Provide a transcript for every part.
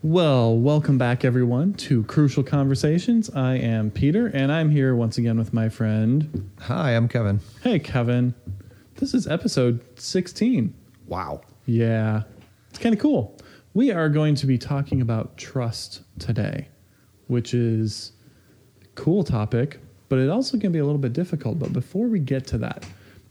Well, welcome back, everyone, to Crucial Conversations. I am Peter, and I'm here once again with my friend. Hi, I'm Kevin. Hey, Kevin. This is episode 16. Wow. Yeah, it's kind of cool. We are going to be talking about trust today, which is a cool topic, but it also can be a little bit difficult. But before we get to that,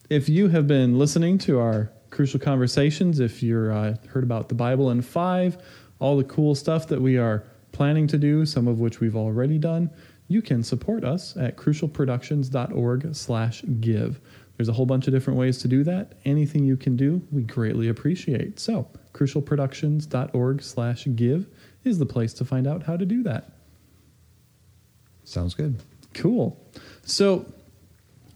if you have been listening to our Crucial Conversations, if you're uh, heard about the Bible in five, all the cool stuff that we are planning to do, some of which we've already done, you can support us at crucialproductions.org slash give. There's a whole bunch of different ways to do that. Anything you can do, we greatly appreciate. So crucialproductions.org slash give is the place to find out how to do that. Sounds good. Cool. So,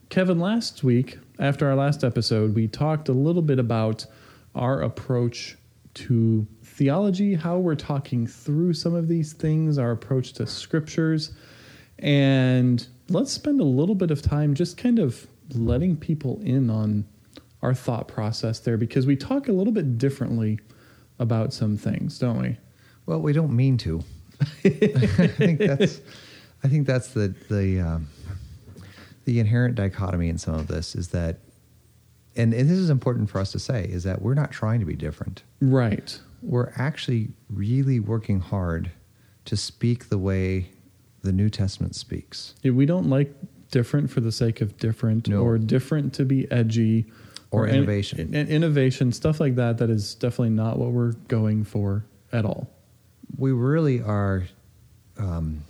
Kevin, last week, after our last episode, we talked a little bit about our approach to theology, how we're talking through some of these things, our approach to scriptures. And let's spend a little bit of time just kind of letting people in on our thought process there because we talk a little bit differently about some things, don't we? Well, we don't mean to. I think that's I think that's the the um, the inherent dichotomy in some of this is that and, and this is important for us to say is that we're not trying to be different. Right. We're actually really working hard to speak the way the New Testament speaks. Yeah, we don't like different for the sake of different No. or different to be edgy Or in- innovation. in- innovation stuff like that that is definitely not what we're going for at all we really are um,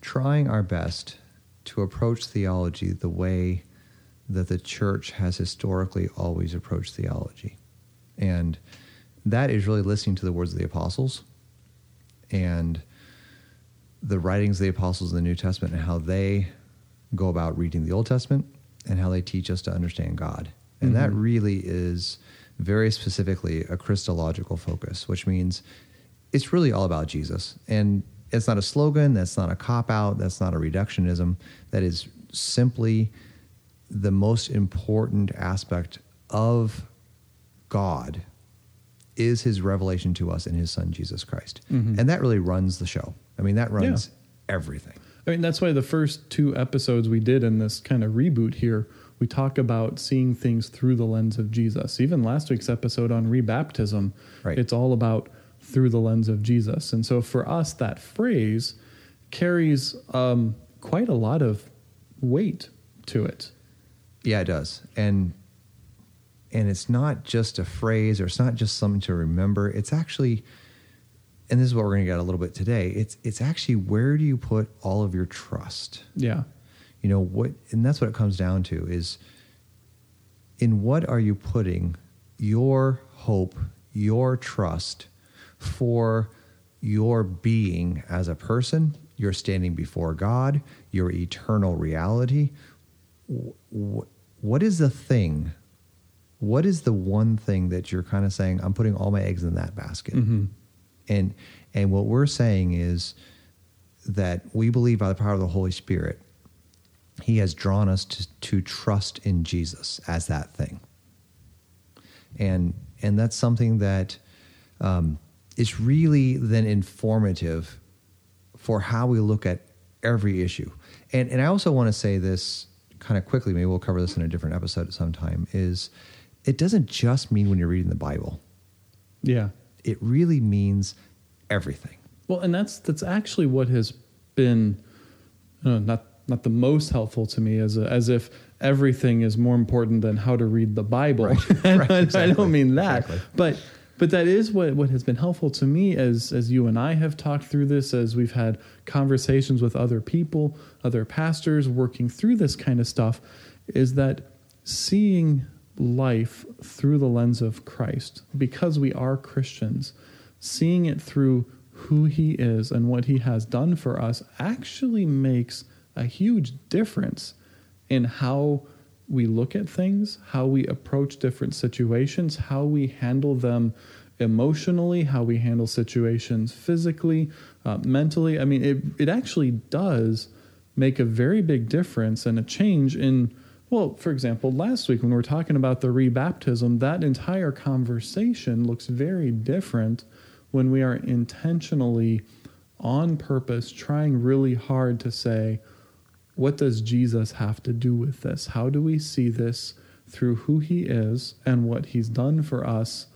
trying our best to approach theology the way that the church has historically always approached theology. And that is really listening to the words of the apostles and the writings of the apostles in the New Testament and how they go about reading the Old Testament and how they teach us to understand God. And that Mhm. really is very specifically a Christological focus, which means it's really all about Jesus. And it's not a slogan, that's not a cop out, that's not a reductionism. That is simply the most important aspect of God is his revelation to us in his son Jesus Christ. Mhm. And that really runs the show. I mean, that runs everything. i mean that's why the first two episodes we did in this kind of reboot here we talk about seeing things through the lens of jesus even last week's episode on rebaptism Right. it's all about through the lens of jesus and so for us that phrase carries um, quite a lot of weight to it Yeah, it does. And and it's not just a phrase or it's not just something to remember. It's actually and this is what we're going to get a little bit today. It's it's actually where do you put all of your trust? yeah You know, what and that's what it comes down to is in what are you putting your hope, your trust for your being as a person, your standing before God, your eternal reality? Wh- what is the thing? What is the one thing that you're kind of saying, I'm putting all my eggs in that basket? Mhm. And and what we're saying is that we believe by the power of the Holy Spirit, He has drawn us to, to trust in Jesus as that thing. And and that's something that um, is really then informative for how we look at every issue. And and I also want to say this kind of quickly. Maybe we'll cover this in a different episode at some time. Is it doesn't just mean when you're reading the Bible. yeah It really means everything. Well, and that's that's actually what has been uh, not not the most helpful to me as a, as if everything is more important than how to read the Bible. Right. Right, I, I don't mean that, Exactly. but but that is what what has been helpful to me as as you and I have talked through this, as we've had conversations with other people, other pastors working through this kind of stuff, is that seeing life through the lens of Christ because we are Christians, seeing it through who he is and what he has done for us actually makes a huge difference in how we look at things, how we approach different situations, how we handle them emotionally, how we handle situations physically, uh, mentally. I mean, it, it actually does make a very big difference and a change in, well, for example, last week when we were talking about the rebaptism, that entire conversation looks very different when we are intentionally on purpose trying really hard to say, what does Jesus have to do with this? How do we see this through who he is and what he's done for us,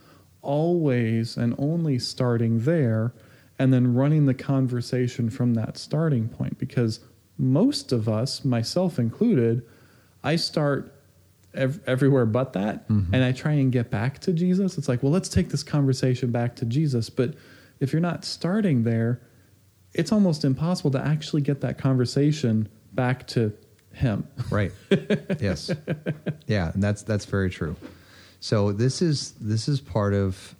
always and only starting there, and then running the conversation from that starting point? Because most of us, myself included, I start ev- everywhere but that, Mhm. and I try and get back to Jesus. It's like, well, let's take this conversation back to Jesus. But if you're not starting there, it's almost impossible to actually get that conversation back to Him. Right. yes. Yeah, and that's that's very true. So this is this is part of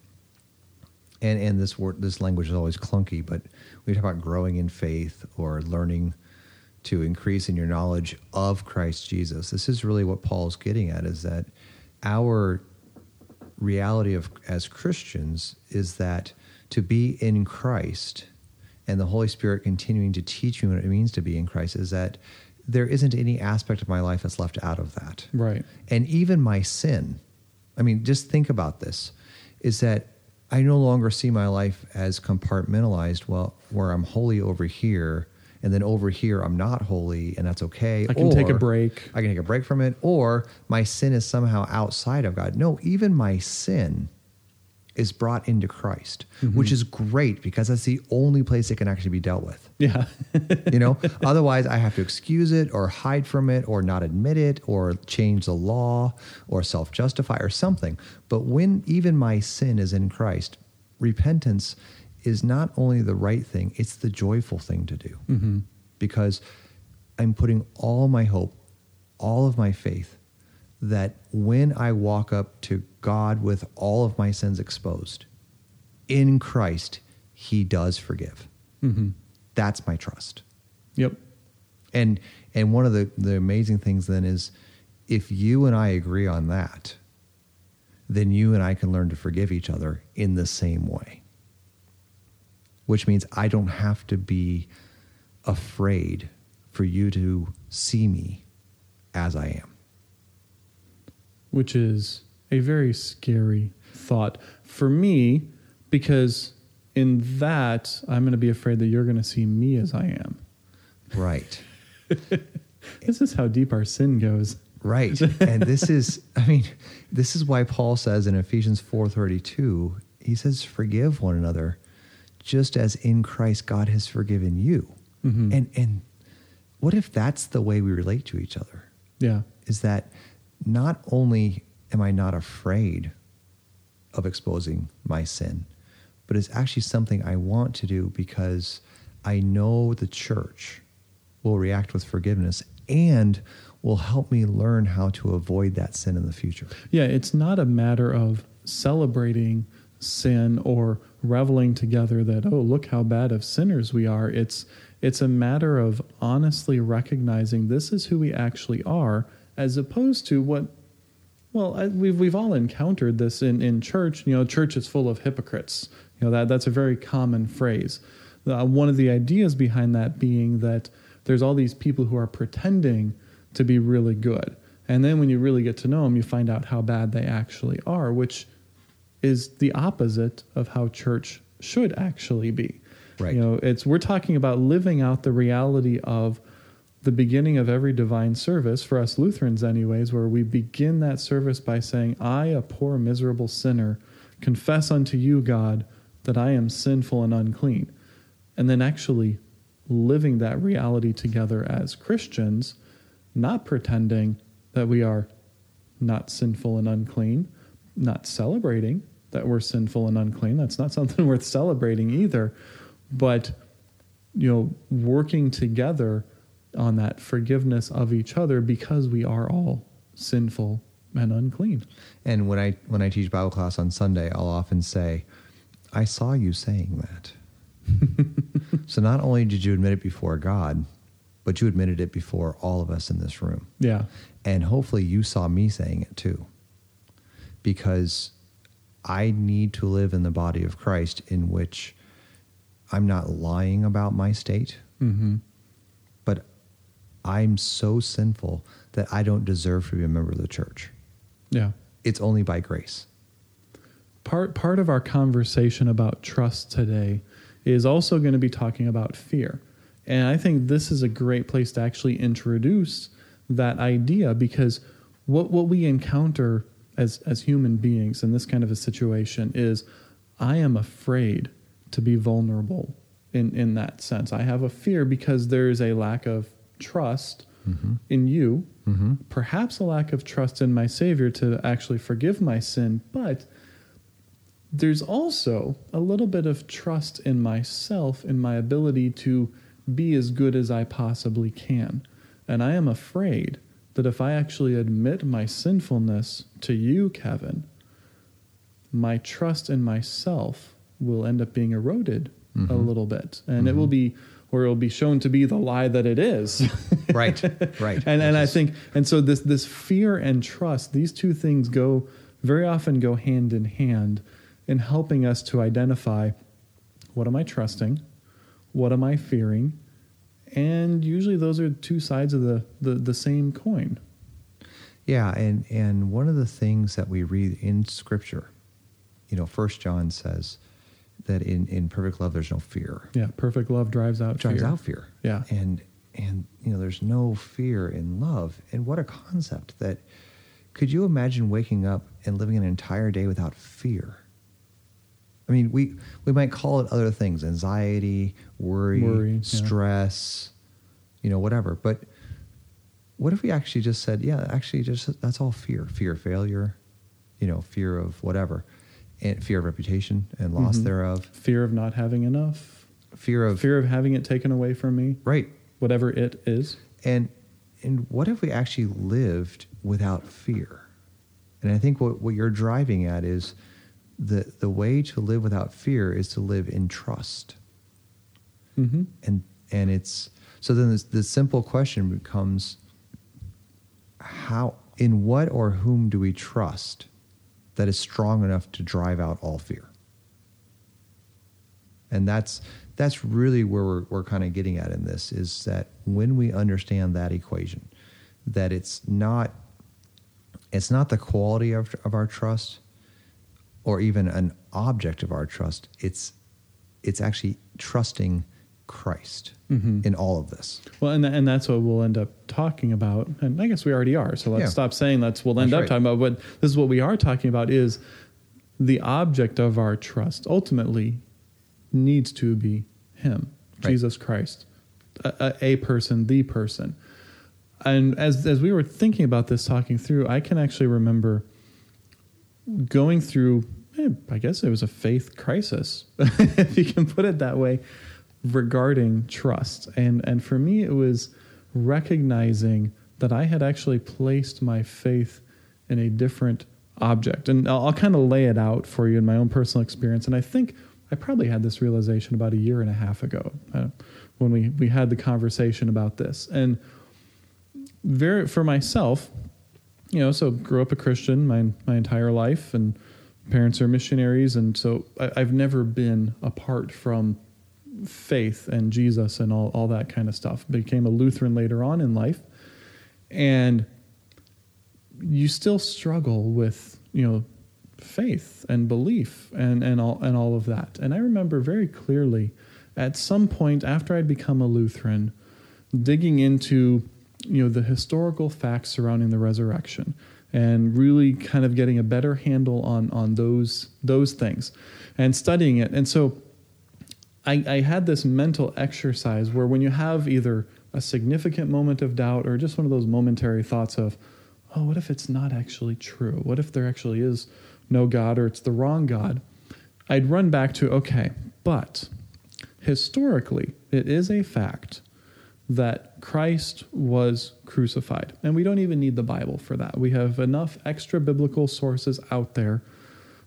and and this word this language is always clunky, but we talk about growing in faith or learning to increase in your knowledge of Christ Jesus. This is really what Paul's getting at is that our reality of as Christians is that to be in Christ and the Holy Spirit continuing to teach you what it means to be in Christ is that there isn't any aspect of my life that's left out of that. Right. And even my sin, I mean, just think about this, is that I no longer see my life as compartmentalized, well, where I'm holy over here, and then over here I'm not holy, and that's okay. I can take a break. I can take a break from it, or my sin is somehow outside of God. No, even my sin is brought into Christ, Mm-hmm. which is great because that's the only place it can actually be dealt with Yeah. you know otherwise i have to excuse it or hide from it or not admit it or change the law or self-justify or something but when even my sin is in christ repentance is not only the right thing it's the joyful thing to do. Hmm because i'm putting all my hope all of my faith that when i walk up to god with all of my sins exposed in christ he does forgive. Hmm that's my trust. Yep. and and one of the the amazing things then is if you and I agree on that, then you and I can learn to forgive each other in the same way. Which means I don't have to be afraid for you to see me as I am. Which is a very scary thought for me because in that I'm going to be afraid that you're going to see me as I am. Right. This is how deep our sin goes. Right. and this is I mean, this is why Paul says in Ephesians 4:32, he says forgive one another just as in Christ God has forgiven you. Mhm. And and what if that's the way we relate to each other? Yeah. Is that not only am I not afraid of exposing my sin, but it's actually something I want to do because I know the church will react with forgiveness and will help me learn how to avoid that sin in the future. Yeah, it's not a matter of celebrating sin or reveling together that oh look how bad of sinners we are. It's it's a matter of honestly recognizing this is who we actually are as opposed to what well, I, we've we've all encountered this in, in church. You know, church is full of hypocrites. You know that that's a very common phrase. Uh, one of the ideas behind that being that there's all these people who are pretending to be really good, and then when you really get to know them, you find out how bad they actually are, which is the opposite of how church should actually be. Right. You know, it's we're talking about living out the reality of the beginning of every divine service for us Lutherans anyways where we begin that service by saying I a poor miserable sinner confess unto you God that I am sinful and unclean and then actually living that reality together as Christians not pretending that we are not sinful and unclean not celebrating that we're sinful and unclean that's not something worth celebrating either but you know working together on that forgiveness of each other because we are all sinful and unclean. And when I when I teach Bible class on Sunday, I'll often say, "I saw you saying that." so not only did you admit it before God, but you admitted it before all of us in this room. Yeah. And hopefully you saw me saying it too. Because I need to live in the body of Christ in which I'm not lying about my state, Mm-hmm. but I'm so sinful that I don't deserve to be a member of the church. Yeah. It's only by grace. part part of our conversation about trust today is also going to be talking about fear. And I think this is a great place to actually introduce that idea because what what we encounter as as human beings in this kind of a situation is I am afraid to be vulnerable in in that sense. I have a fear because there is a lack of trust mm-hmm. in you, mm-hmm. perhaps a lack of trust in my Savior to actually forgive my sin, but there's also a little bit of trust in myself, in my ability to be as good as I possibly can. And I am afraid that if I actually admit my sinfulness to you, Kevin, my trust in myself will end up being eroded mm-hmm. a little bit. And mm-hmm. it will be, or it will be shown to be the lie that it is. right, right. And, and I think, and so this, this fear and trust, these two things go, very often go hand in hand in helping us to identify what am I trusting? What am I fearing? And usually those are two sides of the, the, the same coin. Yeah, and, and one of the things that we read in Scripture, you know, First John says that in, in perfect love there's no fear. Yeah, perfect love drives out drives fear. out fear. Yeah, and and you know there's no fear in love, and what a concept that. Could you imagine waking up and living an entire day without fear? I mean, we we might call it other things: anxiety, worry, worry stress, yeah. you know, whatever. But what if we actually just said, yeah, actually, just that's all fear: fear of failure, you know, fear of whatever, and fear of reputation and loss mm-hmm. thereof, fear of not having enough, fear of fear of having it taken away from me, right? Whatever it is, and and what if we actually lived without fear? And I think what what you're driving at is the, the way to live without fear is to live in trust. Mm-hmm. And, and it's, so then this, the simple question becomes how, in what or whom do we trust that is strong enough to drive out all fear? And that's, that's really where we're, we're kind of getting at in this is that when we understand that equation, that it's not, it's not the quality of, of our trust, or even an object of our trust. It's it's actually trusting Christ mm-hmm. in all of this. Well, and and that's what we'll end up talking about, and I guess we already are. So let's yeah. stop saying that's we'll end that's up right. talking about. But this is what we are talking about is the object of our trust ultimately needs to be Him, right. Jesus Christ, a, a person, the person. And as as we were thinking about this, talking through, I can actually remember going through, eh, I guess it was a faith crisis, if you can put it that way, regarding trust. And, and for me, it was recognizing that I had actually placed my faith in a different object. And I'll, I'll kind of lay it out for you in my own personal experience. And I think I probably had this realization about a year and a half ago uh, when we, we had the conversation about this. And very, for myself, you know, so grew up a Christian my my entire life, and parents are missionaries, and so I, have never been apart from faith and Jesus and all all that kind of stuff. Became a Lutheran later on in life, and you still struggle with you know faith and belief and and all and all of that. And I remember very clearly at some point after I'd become a Lutheran, digging into you know the historical facts surrounding the resurrection and really kind of getting a better handle on on those those things and studying it. And so I, I had this mental exercise where when you have either a significant moment of doubt or just one of those momentary thoughts of oh what if it's not actually true? What if there actually is no god or it's the wrong god? I'd run back to okay but historically it is a fact that Christ was crucified. And we don't even need the Bible for that. We have enough extra biblical sources out there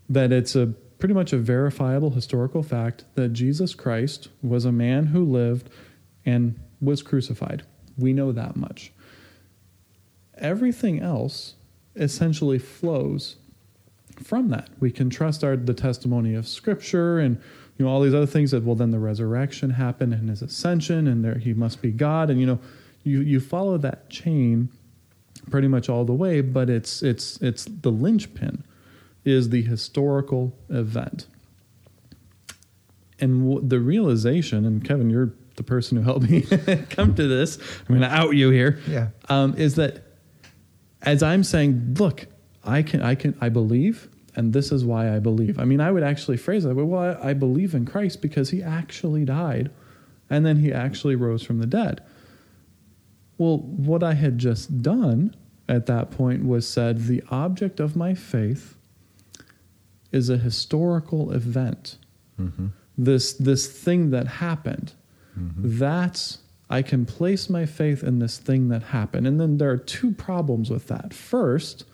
that it's a pretty much a verifiable historical fact that Jesus Christ was a man who lived and was crucified. We know that much. Everything else essentially flows from that. We can trust our the testimony of scripture and you know all these other things that well then the resurrection happened and his ascension and there he must be god and you know you you follow that chain pretty much all the way but it's it's it's the linchpin is the historical event. And w- the realization, and Kevin, you're the person who helped me come to this. I'm going to out you here. Yeah. Um, is that as I'm saying, look, I can, I can, I believe, and this is why I believe. I mean, I would actually phrase it. Well, I, I believe in Christ because He actually died, and then He actually rose from the dead. Well, what I had just done at that point was said the object of my faith is a historical event. Mm-hmm. This this thing that happened. That's I can place my faith in this thing that happened. And then there are two problems with that. First,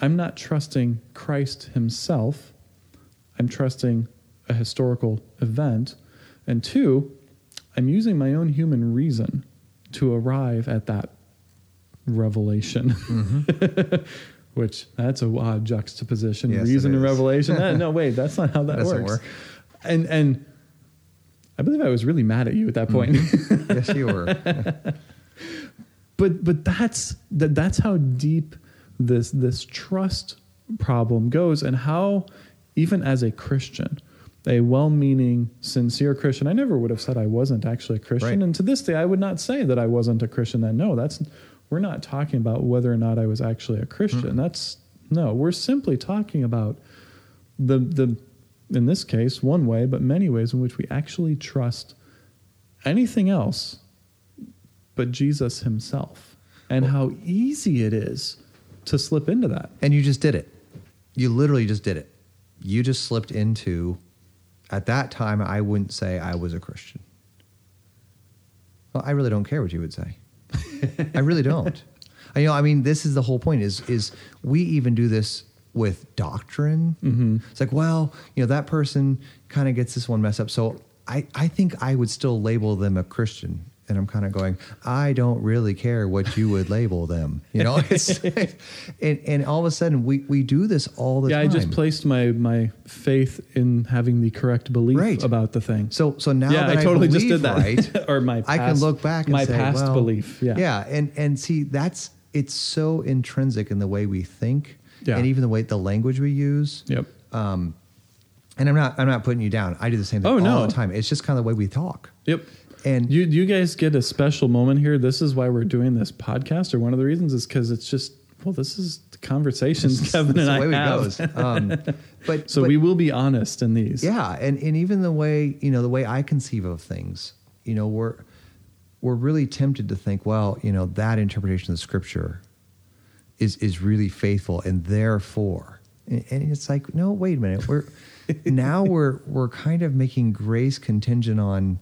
I'm not trusting Christ himself. I'm trusting a historical event. And two, I'm using my own human reason to arrive at that revelation. Which that's a odd juxtaposition. Yes, reason and revelation. Eh, no, wait, that's not how that Doesn't works. work. And and I believe I was really mad at you at that point. yes, you were. but but that's that that's how deep this this trust problem goes and how even as a christian a well-meaning sincere christian i never would have said i wasn't actually a christian. Right. and to this day i would not say that i wasn't a christian then. No that's we're not talking about whether or not i was actually a christian. Mm-hmm. That's no we're simply talking about the the in this case one way but many ways in which we actually trust anything else but Jesus himself and how easy it is to slip into that. And you just did it. You literally just did it. You just slipped into, at that time, I wouldn't say I was a Christian. Well, I really don't care what you would say. I really don't. I, you know, I mean, this is the whole point is, is we even do this with doctrine. Mm-hmm. It's like, well, you know, that person kind of gets this one messed up. So I, I think I would still label them a Christian. And I'm kind of going, I don't really care what you would label them. You know, it's and, and all of a sudden we, we do this all the yeah, time. Yeah, I just placed my my faith in having the correct belief Right. about the thing. So so now yeah, that I totally just did that. right, or my I can look back and my say, past well, belief. Yeah. yeah, and and see that's it's so intrinsic in the way we think, Yeah. and even the way the language we use. Yep. Um, and I'm not I'm not putting you down. I do the same thing Oh, all no. the time. It's just kind of the way we talk. Yep. And You you guys get a special moment here. This is why we're doing this podcast, or one of the reasons is because it's just well, this is the conversations Kevin that's and I have. Um, but so but- we will be honest in these. Yeah, and, and even the way you know the way I conceive of things, you know, we're we're really tempted to think, well, you know, that interpretation of the scripture is is really faithful, and therefore, and, and it's like, no, wait a minute, we're now we're we're kind of making grace contingent on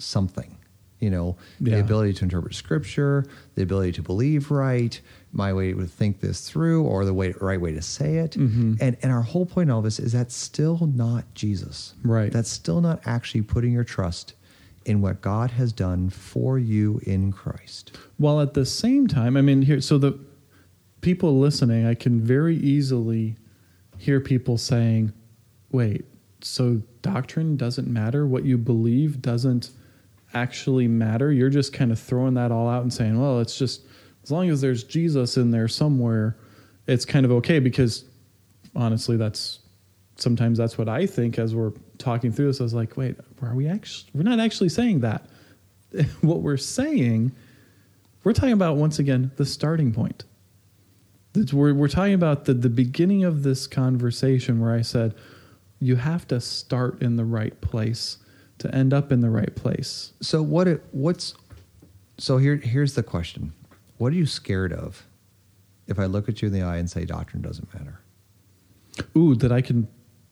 something, you know, the ability to interpret scripture, the ability to believe right, my way to think this through, or the way right way to say it, Mhm. and and our whole point of all this is that's still not Jesus, Right. That's still not actually putting your trust in what God has done for you in Christ. While at the same time, I mean, here, so the people listening, I can very easily hear people saying, wait, so doctrine doesn't matter? What you believe doesn't actually matter? You're just kind of throwing that all out and saying, well, it's just as long as there's Jesus in there somewhere, it's kind of okay because honestly, that's sometimes that's what I think as we're talking through this. I was like, wait, are we actually, we're not actually saying that. what we're saying, we're talking about once again the starting point. We're, we're talking about the, the beginning of this conversation where I said, you have to start in the right place to end up in the right place. So what it what's so here here's the question. What are you scared of if I look at you in the eye and say doctrine doesn't matter? Ooh, that I can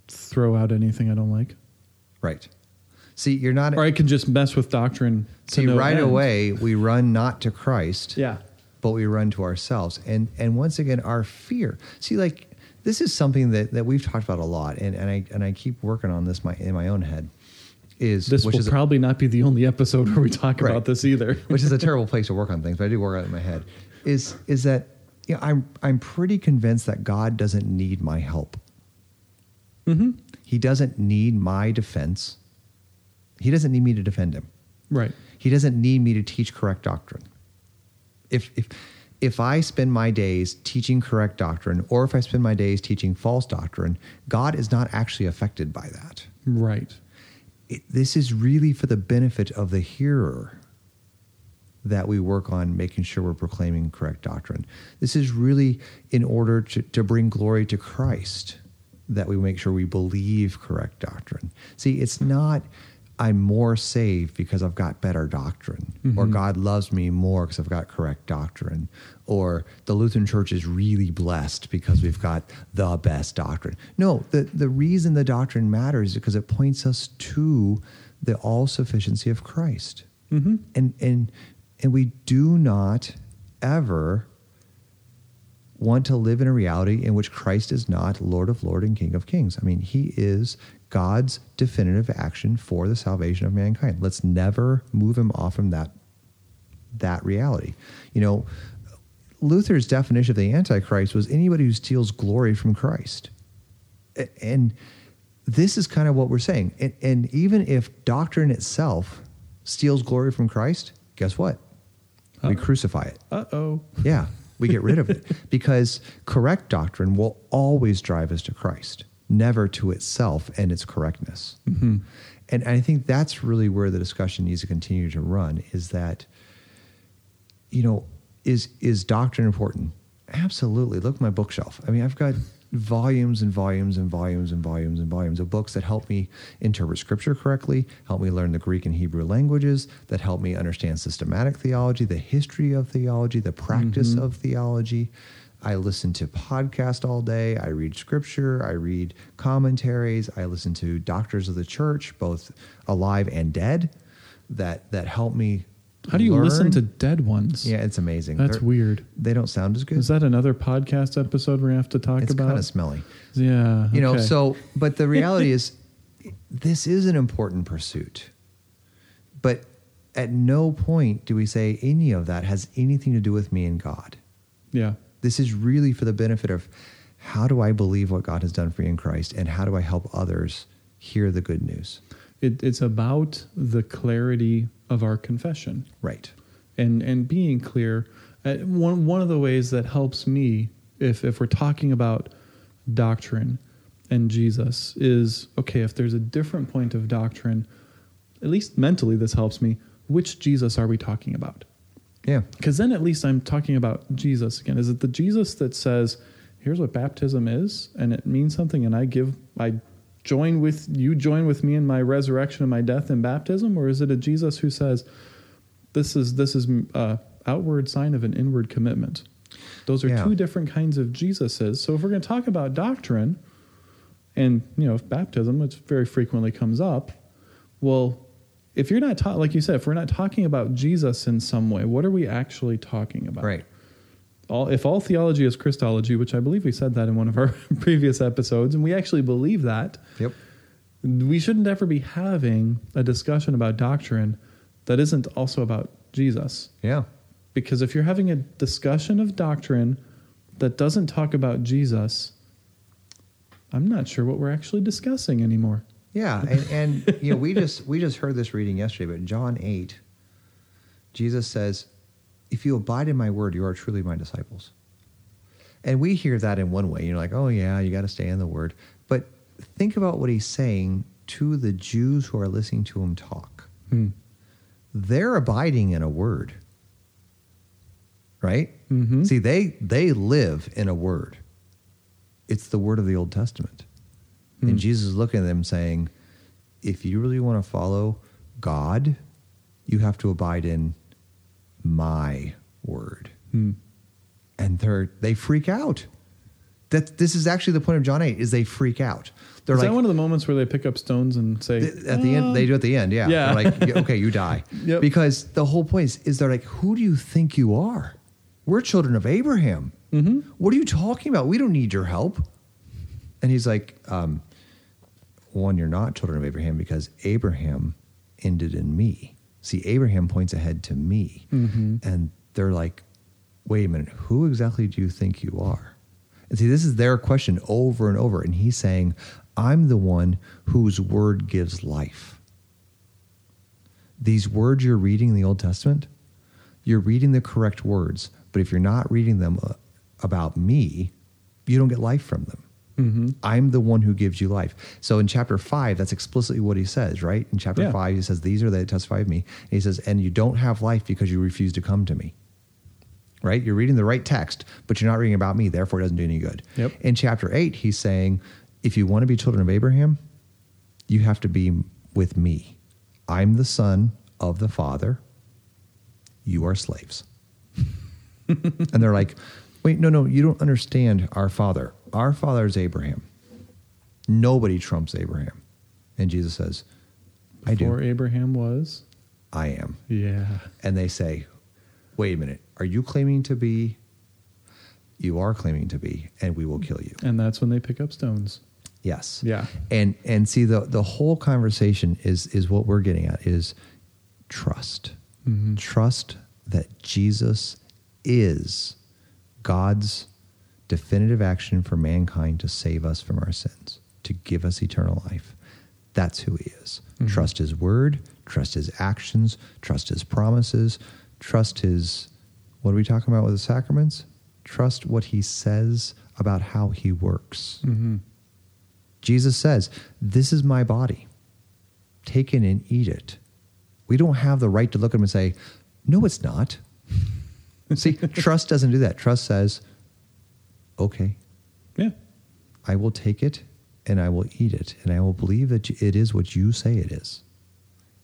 throw out anything I don't like. Right. See, you're not Or I can just mess with doctrine. see no right end. away we run not to Christ. Yeah. but we run to ourselves. And and once again, our fear. See, like this is something that, that we've talked about a lot, and, and I and I keep working on this my in my own head. Is This which will is probably not be the only episode where we talk Right. about this either. which is a terrible place to work on things, but I do work on it in my head. Is is that you know, I'm I'm pretty convinced that God doesn't need my help. hmm He doesn't need my defense. He doesn't need me to defend him. Right. He doesn't need me to teach correct doctrine. If if if I spend my days teaching correct doctrine or if I spend my days teaching false doctrine, God is not actually affected by that. Right. It, this is really for the benefit of the hearer that we work on making sure we're proclaiming correct doctrine. This is really in order to, to bring glory to Christ that we make sure we believe correct doctrine. See, it's not I'm more saved because I've got better doctrine, or God loves me more because I've got correct doctrine, or the Lutheran Church is really blessed because we've got the best doctrine. No, the, the reason the doctrine matters is because it points us to the all sufficiency of Christ. Mm-hmm. And, and, and we do not ever want to live in a reality in which Christ is not Lord of Lord and King of Kings. I mean, he is God's definitive action for the salvation of mankind. Let's never move him off from that that reality. You know, Luther's definition of the Antichrist was anybody who steals glory from Christ. And this is kind of what we're saying. And, and even if doctrine itself steals glory from Christ, guess what? We Uh-oh. crucify it. Uh oh. Yeah, we get rid of it because correct doctrine will always drive us to Christ, never to itself and its correctness. Mm-hmm. And I think that's really where the discussion needs to continue to run is that, you know, is is doctrine important? Absolutely. Look at my bookshelf. I mean, I've got volumes and volumes and volumes and volumes and volumes of books that help me interpret scripture correctly, help me learn the Greek and Hebrew languages, that help me understand systematic theology, the history of theology, the practice mm-hmm. of theology. I listen to podcasts all day. I read scripture. I read commentaries. I listen to doctors of the church, both alive and dead, that that help me. How do you listen to dead ones? Yeah, it's amazing. That's They're- weird. They don't sound as good. Is that another podcast episode we're have to talk it's about? It's kind of smelly. yeah. You know, so but the reality is this is an important pursuit. But at no point do we say any of that has anything to do with me and God. yeah. This is really for the benefit of how do I believe what God has done for me in Christ and how do I help others hear the good news? It, it's about the clarity of our confession. Right. and and being clear uh, one one of the ways that helps me if if we're talking about doctrine and Jesus is okay if there's a different point of doctrine at least mentally this helps me which Jesus are we talking about Yeah. because then at least I'm talking about Jesus again is it the Jesus that says here's what baptism is and it means something and I give I join with you join with me in my resurrection and my death in baptism or is it a Jesus who says this is this is a outward sign of an inward commitment those are Yeah. two different kinds of jesuses so if we're going to talk about doctrine and you know baptism which very frequently comes up well if you're not ta- like you said if we're not talking about jesus in some way what are we actually talking about Right. all if all theology is christology which i believe we said that in one of our previous episodes and we actually believe that Yep. we shouldn't ever be having a discussion about doctrine that isn't also about Jesus. Yeah. Because if you're having a discussion of doctrine that doesn't talk about Jesus, I'm not sure what we're actually discussing anymore. Yeah, and, and you know, we just we just heard this reading yesterday, but in John eight, Jesus says, "If you abide in my word, you are truly my disciples." And we hear that in one way. You're like, "Oh yeah, you got to stay in the word." But think about what he's saying to the Jews who are listening to him talk. Hmm. They're abiding in a word, right? Mhm. See, they they live in a word. It's the word of the Old Testament. Hmm. And Jesus is looking at them saying, if you really want to follow God, you have to abide in my word. Hmm. And they're they freak out. That this is actually the point of John 8 is they freak out. They're Is like that one of the moments where they pick up stones and say, at the end they do at the end, yeah. Yeah. They're like, okay, you die. Yep. Because the whole point is, is they're like, who do you think you are? We're children of Abraham. hmm What are you talking about? We don't need your help. And he's like, um, one, you're not children of Abraham because Abraham ended in me. See, Abraham points ahead to me. Mhm. And they're like, wait a minute, who exactly do you think you are? And see, this is their question over and over. And he's saying, I'm the one whose word gives life. These words you're reading in the Old Testament, you're reading the correct words, But if you're not reading them uh, about me, you don't get life from them. Mm-hmm. I'm the one who gives you life. So in chapter five, that's explicitly what he says, right? In chapter Yeah. five, he says, These are they that testify of me. And he says, And you don't have life because you refuse to come to me. Right? You're reading the right text, but you're not reading about me, therefore it doesn't do any good. Yep. In chapter eight, he's saying, If you want to be children of Abraham, you have to be with me. I'm the son of the Father. You are slaves. and they're like, wait, no, no, you don't understand our father. Our father is Abraham. Nobody trumps Abraham. And Jesus says, I Before do. Abraham was. I am. Yeah. And they say, wait a minute, are you claiming to be? You are claiming to be, and we will kill you. And that's when they pick up stones. Yes. Yeah. And and see the the whole conversation is is what we're getting at is trust. Mhm. Trust that Jesus is God's definitive action for mankind to save us from our sins, to give us eternal life. That's who he is. Mhm. Trust his word, trust his actions, trust his promises, trust his what are we talking about with the sacraments? Trust what he says about how he works. Mm-hmm. Jesus says, This is my body. Take it and eat it. We don't have the right to look at him and say, No, it's not. See, trust doesn't do that. Trust says, Okay, Yeah. I will take it and I will eat it, and I will believe that it is what you say it is,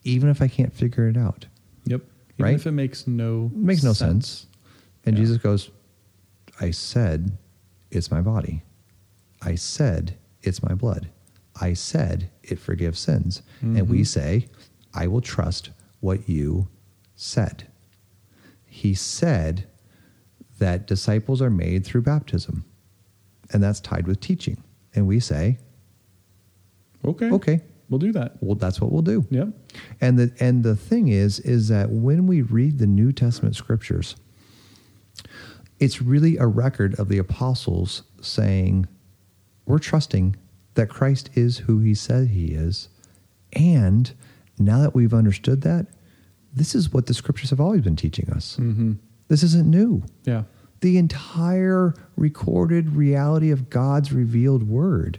even if I can't figure it out. Yep. Even Right? if it makes no It makes no sense. And Yeah. Jesus goes, I said, it's my body. I said, it's my blood. I said, it forgives sins. And we Mhm. say, I will trust what you said. He said that disciples are made through baptism, and that's tied with teaching. And we say, Okay. okay, We'll do that. well, that's what we'll do. Yep. And the and the thing is is that when we read the New Testament scriptures, it's really a record of the apostles saying, we're trusting that Christ is who he said he is. And now that we've understood that, this is what the scriptures have always been teaching us. Mm-hmm. This isn't new. Yeah. The entire recorded reality of God's revealed word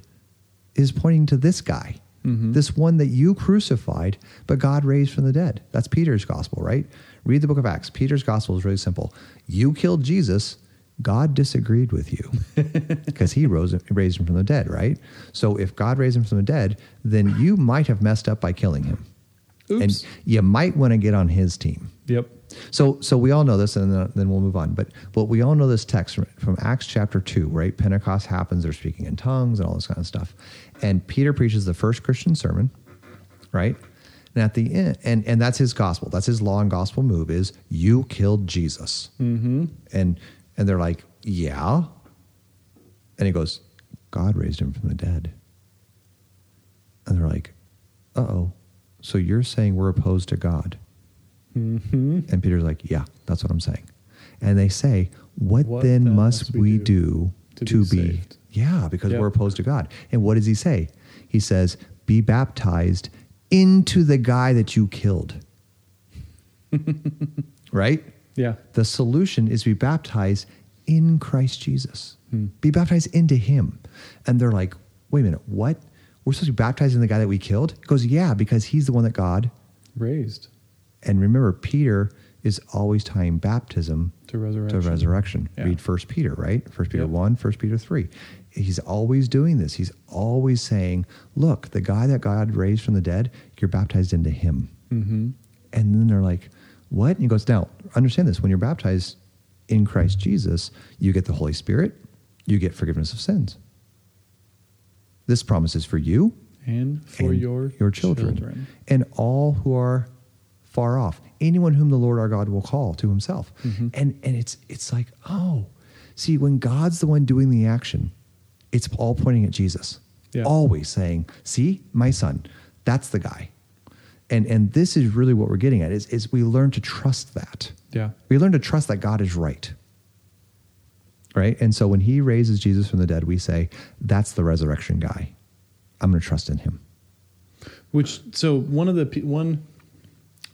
is pointing to this guy, Mhm. this one that you crucified, but God raised from the dead. That's Peter's gospel, right? Read the book of Acts. Peter's gospel is really simple. You killed Jesus, God disagreed with you because he rose, raised him from the dead, right? So if God raised him from the dead, then you might have messed up by killing him. Oops. And you might want to get on his team. Yep. So, so we all know this, and then, then we'll move on. But, but we all know this text from, from Acts chapter two, right? Pentecost happens; they're speaking in tongues and all this kind of stuff. And Peter preaches the first Christian sermon, right? And at the end, and and that's his gospel. That's his law and gospel move: is you killed Jesus. Mm-hmm. And and they're like, yeah. And he goes, God raised him from the dead. And they're like, uh oh. So you're saying we're opposed to God? Mm-hmm. And Peter's like, Yeah, that's what I'm saying. And they say, What, What then, then must we do, to to, be be? saved?" Yeah, because Yep. we're opposed to God. And what does he say? He says, Be baptized into the guy that you killed. right? Yeah. The solution is to be baptized in Christ Jesus. Hmm. Be baptized into him. And they're like, Wait a minute, what? We're supposed to be baptizing the guy that we killed? He goes, Yeah, because he's the one that God Raised and remember, Peter is always tying baptism to resurrection. to resurrection. Yeah. Read First Peter, right? First Peter Yep. 1, First Peter 3. He's always doing this. He's always saying, look, the guy that God raised from the dead, you're baptized into him. Mm-hmm. And then they're like, what? And he goes, now, understand this. When you're baptized in Christ Jesus, you get the Holy Spirit, you get forgiveness of sins. This promise is for you And for and your your children, and all who are far off. Anyone whom the lord our god will call to himself. Mhm. and and it's it's like oh see when god's the one doing the action it's all pointing at jesus. Yeah. always saying see my son that's the guy. And and this is really what we're getting at is, is we learn to trust that. Yeah. we learn to trust that god is right right and so when he raises jesus from the dead we say that's the resurrection guy i'm going to trust in him Which so one of the one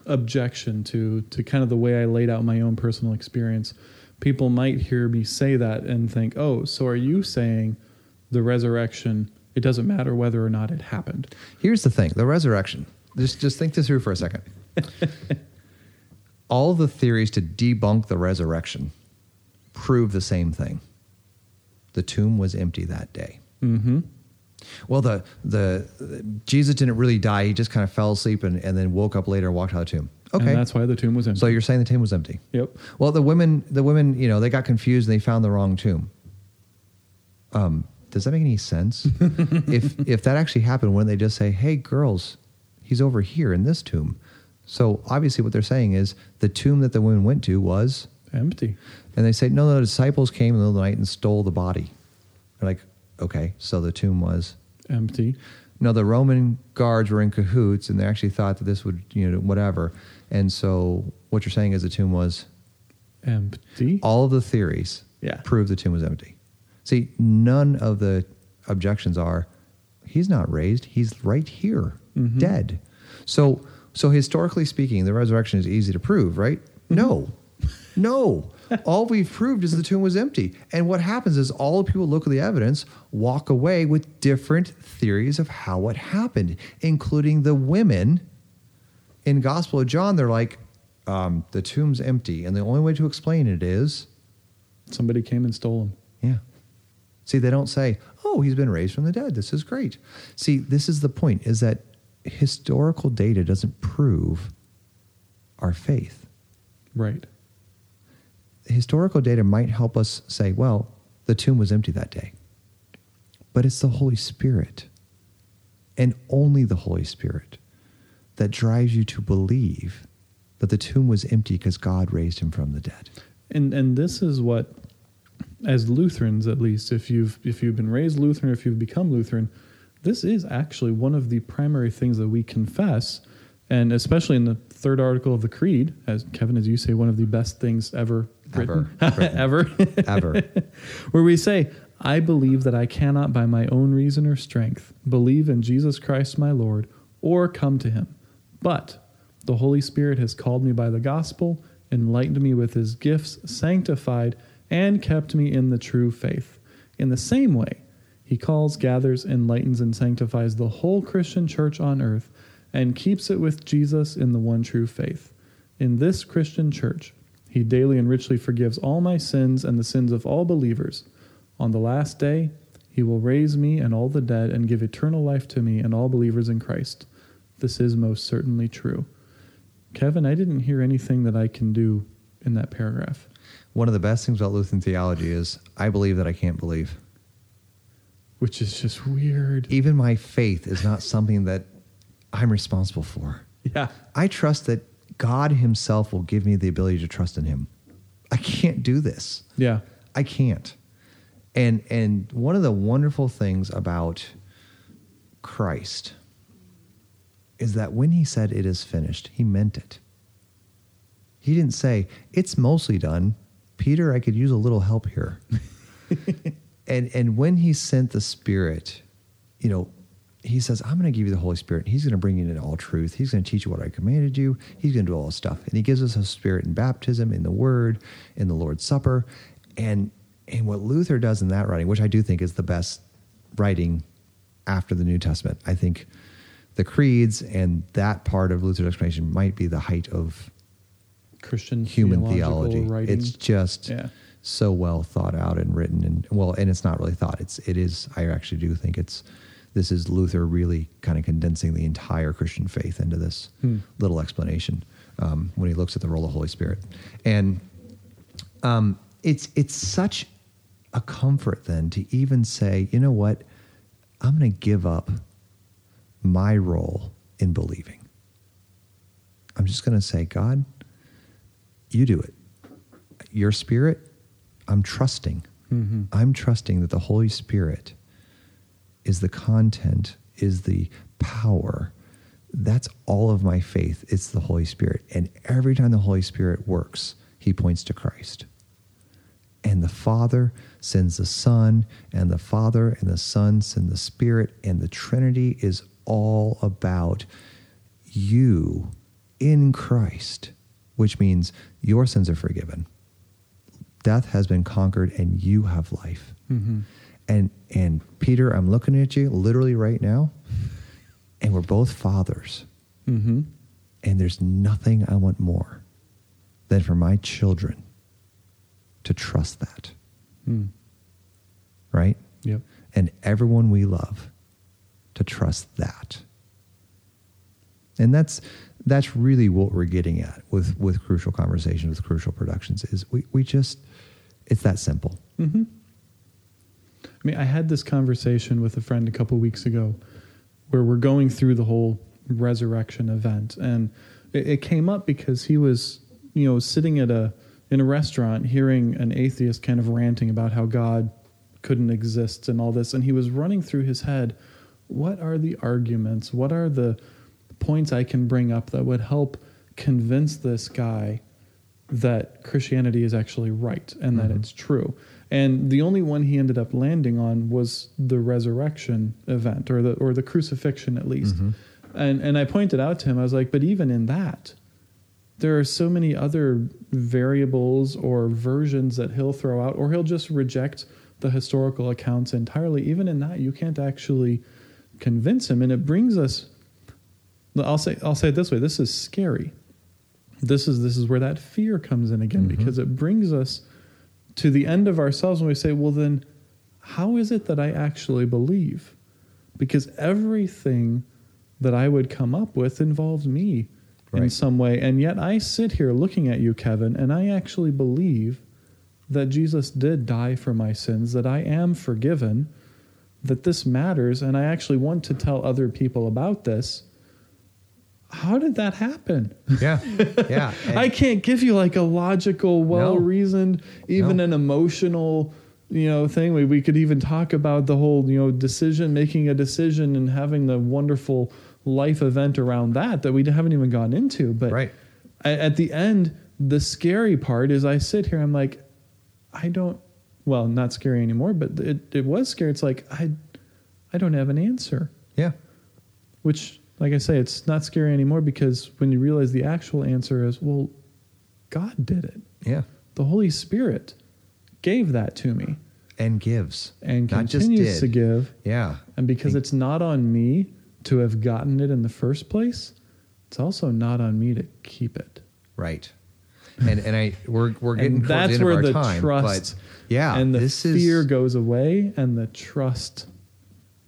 objection to to kind of the way I laid out my own personal experience people might hear me say that and think, oh, so are you saying the resurrection, it doesn't matter whether or not it happened? Here's the thing the resurrection. Just, just think this through for a second. All the theories to debunk the resurrection prove the same thing the tomb was empty that day. Mm-hmm. Well, the, the, the Jesus didn't really die. He just kind of fell asleep and, and then woke up later and walked out of the tomb. Okay. And that's why the tomb was empty. So you're saying the tomb was empty? Yep. Well, the women, the women, you know, they got confused and they found the wrong tomb. Um, does that make any sense? if if that actually happened, wouldn't they just say, "Hey, girls, he's over here in this tomb"? So obviously, what they're saying is the tomb that the women went to was empty. And they say, "No, the disciples came in the middle of the night and stole the body." They're like, "Okay, so the tomb was empty." No, the Roman guards were in cahoots, and they actually thought that this would, you know, whatever. And so, what you're saying is the tomb was empty. All of the theories yeah. prove the tomb was empty. See, none of the objections are he's not raised, he's right here, mm-hmm. dead. So so historically speaking, the resurrection is easy to prove, right? Mm-hmm. No. No. all we've proved is the tomb was empty. And what happens is all the people look at the evidence, walk away with different theories of how it happened, including the women in Gospel of John. They're like, um, the tomb's empty. And the only way to explain it is somebody came and stole him. Yeah. See, they don't say, "Oh, he's been raised from the dead. This is great." See, this is the point: is that historical data doesn't prove our faith. Right. Historical data might help us say, "Well, the tomb was empty that day," but it's the Holy Spirit, and only the Holy Spirit, that drives you to believe that the tomb was empty because God raised him from the dead. And and this is what as Lutherans at least, if you've if you've been raised Lutheran, if you've become Lutheran, this is actually one of the primary things that we confess, and especially in the third article of the Creed, as Kevin, as you say, one of the best things ever written, ever, ever, ever, where we say, "I believe that I cannot, by my own reason or strength, believe in Jesus Christ my Lord, or come to Him, but the Holy Spirit has called me by the gospel, enlightened me with His gifts, sanctified." and kept me in the true faith. In the same way, he calls, gathers, enlightens, and sanctifies the whole Christian church on earth and keeps it with Jesus in the one true faith. In this Christian church, he daily and richly forgives all my sins and the sins of all believers. On the last day, he will raise me and all the dead and give eternal life to me and all believers in Christ. This is most certainly true. Kevin, I didn't hear anything that I can do in that paragraph one of the best things about Lutheran theology is I believe that I can't believe. Which is just weird. Even my faith is not something that I'm responsible for. Yeah. I trust that God Himself will give me the ability to trust in Him. I can't do this. Yeah. I can't. And and one of the wonderful things about Christ is that when he said it is finished, he meant it. He didn't say, it's mostly done. Peter, I could use a little help here. and and when he sent the Spirit, you know, he says, I'm going to give you the Holy Spirit. He's going to bring you into all truth. He's going to teach you what I commanded you. He's going to do all this stuff. And he gives us a spirit in baptism, in the word, in the Lord's Supper. And and what Luther does in that writing, which I do think is the best writing after the New Testament, I think the creeds and that part of Luther's explanation might be the height of Christian human theology. Writing. It's just yeah. so well thought out and written, and well, and it's not really thought. It's it is. I actually do think it's this is Luther really kind of condensing the entire Christian faith into this hmm. little explanation um, when he looks at the role of the Holy Spirit, and um, it's it's such a comfort then to even say, you know what, I'm going to give up my role in believing. I'm just going to say, God, you do it. Your spirit, I'm trusting. Mm-hmm. I'm trusting that the Holy Spirit is the content, is the power. That's all of my faith. It's the Holy Spirit. And every time the Holy Spirit works, he points to Christ. And the Father sends the Son, and the Father and the Son send the Spirit, and the Trinity is all about you in Christ which means your sins are forgiven. Death has been conquered and you have life. Mm-hmm. And and Peter, I'm looking at you literally right now, and we're both fathers. Mm-hmm. And there's nothing I want more than for my children to trust that. Mm. Right? Yep. And everyone we love to trust that. And that's that's really what we're getting at with with crucial conversations with crucial productions is we, we just it's that simple. Mm-hmm. I mean, I had this conversation with a friend a couple weeks ago where we're going through the whole resurrection event. And it, it came up because he was, you know, sitting at a, in a restaurant hearing an atheist kind of ranting about how God couldn't exist and all this. And he was running through his head, what are the arguments? What are the points I can bring up that would help convince this guy that Christianity is actually right and that Mhm. it's true. And the only one he ended up landing on was the resurrection event or the or the crucifixion at least. Mhm. And and I pointed out to him, I was like, but even in that, there are so many other variables or versions that he'll throw out, or he'll just reject the historical accounts entirely. Even in that, you can't actually convince him. And it brings us I'll say I'll say it this way, this is scary this is this is where that fear comes in again Mhm. because it brings us to the end of ourselves when we say well then how is it that i actually believe? Because everything that i would come up with involves me in some way. And yet i sit here looking at you kevin and i actually believe that jesus did die for my sins that i am forgiven that this matters and i actually want to tell other people about this how did that happen Yeah. Yeah. I can't give you like a logical, well reasoned, even No. an emotional, you know, thing. We we could even talk about the whole, you know, decision making a decision and having the wonderful life event around that that we haven't even gone into. But Right. a- at the end, the scary part is I sit here, I'm like, I don't. Well, not scary anymore, but it it was scary. It's like I, I don't have an answer yeah. which like i say it's not scary anymore because when you realize the actual answer is well god did it Yeah. the holy spirit gave that to me And gives. and Not continues to give Yeah. and because And- it's not on me to have gotten it in the first place it's also not on me to keep it Right. And and I we're we're getting that's the where the time. trust yeah. and the this fear is goes away and the trust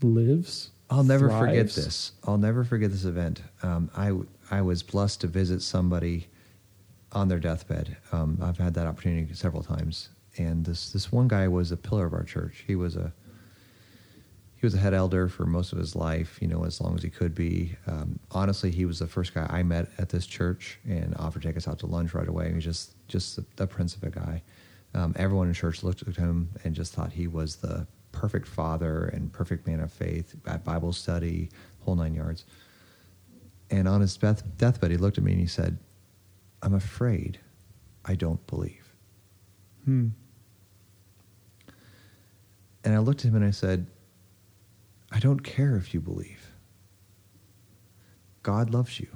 lives I'll never forget this. I'll never forget this event. Um, I I was blessed to visit somebody on their deathbed. Um, I've had that opportunity several times, and this this one guy was a pillar of our church. He was a he was a head elder for most of his life. You know, as long as he could be. Um, honestly, he was the first guy I met at this church and offered to take us out to lunch right away. He was just just the, the prince of a guy. Um, everyone in church looked at him and just thought he was the perfect father and perfect man of faith at Bible study, whole nine yards. And on his death, deathbed, he looked at me and he said, I'm afraid I don't believe. Hmm. And I looked at him and I said, I don't care if you believe. God loves you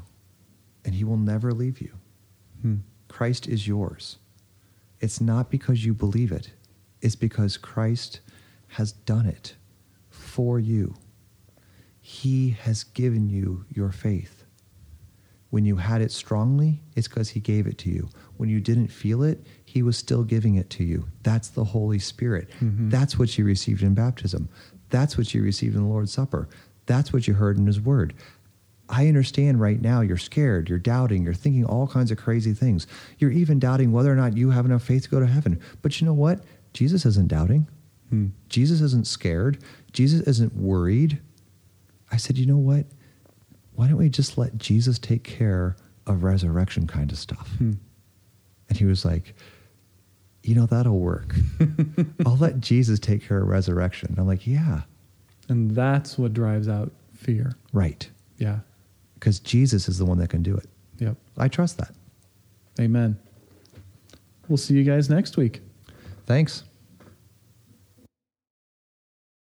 and he will never leave you. Hmm. Christ is yours. It's not because you believe it, it's because Christ has done it for you. He has given you your faith. When you had it strongly, it's because He gave it to you. When you didn't feel it, He was still giving it to you. That's the Holy Spirit. Mhm. That's what you received in baptism. That's what you received in the Lord's Supper. That's what you heard in His Word. I understand right now you're scared, you're doubting, you're thinking all kinds of crazy things. You're even doubting whether or not you have enough faith to go to heaven. But you know what? Jesus isn't doubting. Hmm. Jesus isn't scared. Jesus isn't worried. I said, you know what? Why don't we just let Jesus take care of resurrection kind of stuff? Hmm. And he was like, you know, that'll work. I'll let Jesus take care of resurrection. I'm like, yeah, And that's what drives out fear. right. Yeah. Because Jesus is the one that can do it. Yep. I trust that. Amen. We'll see you guys next week. Thanks.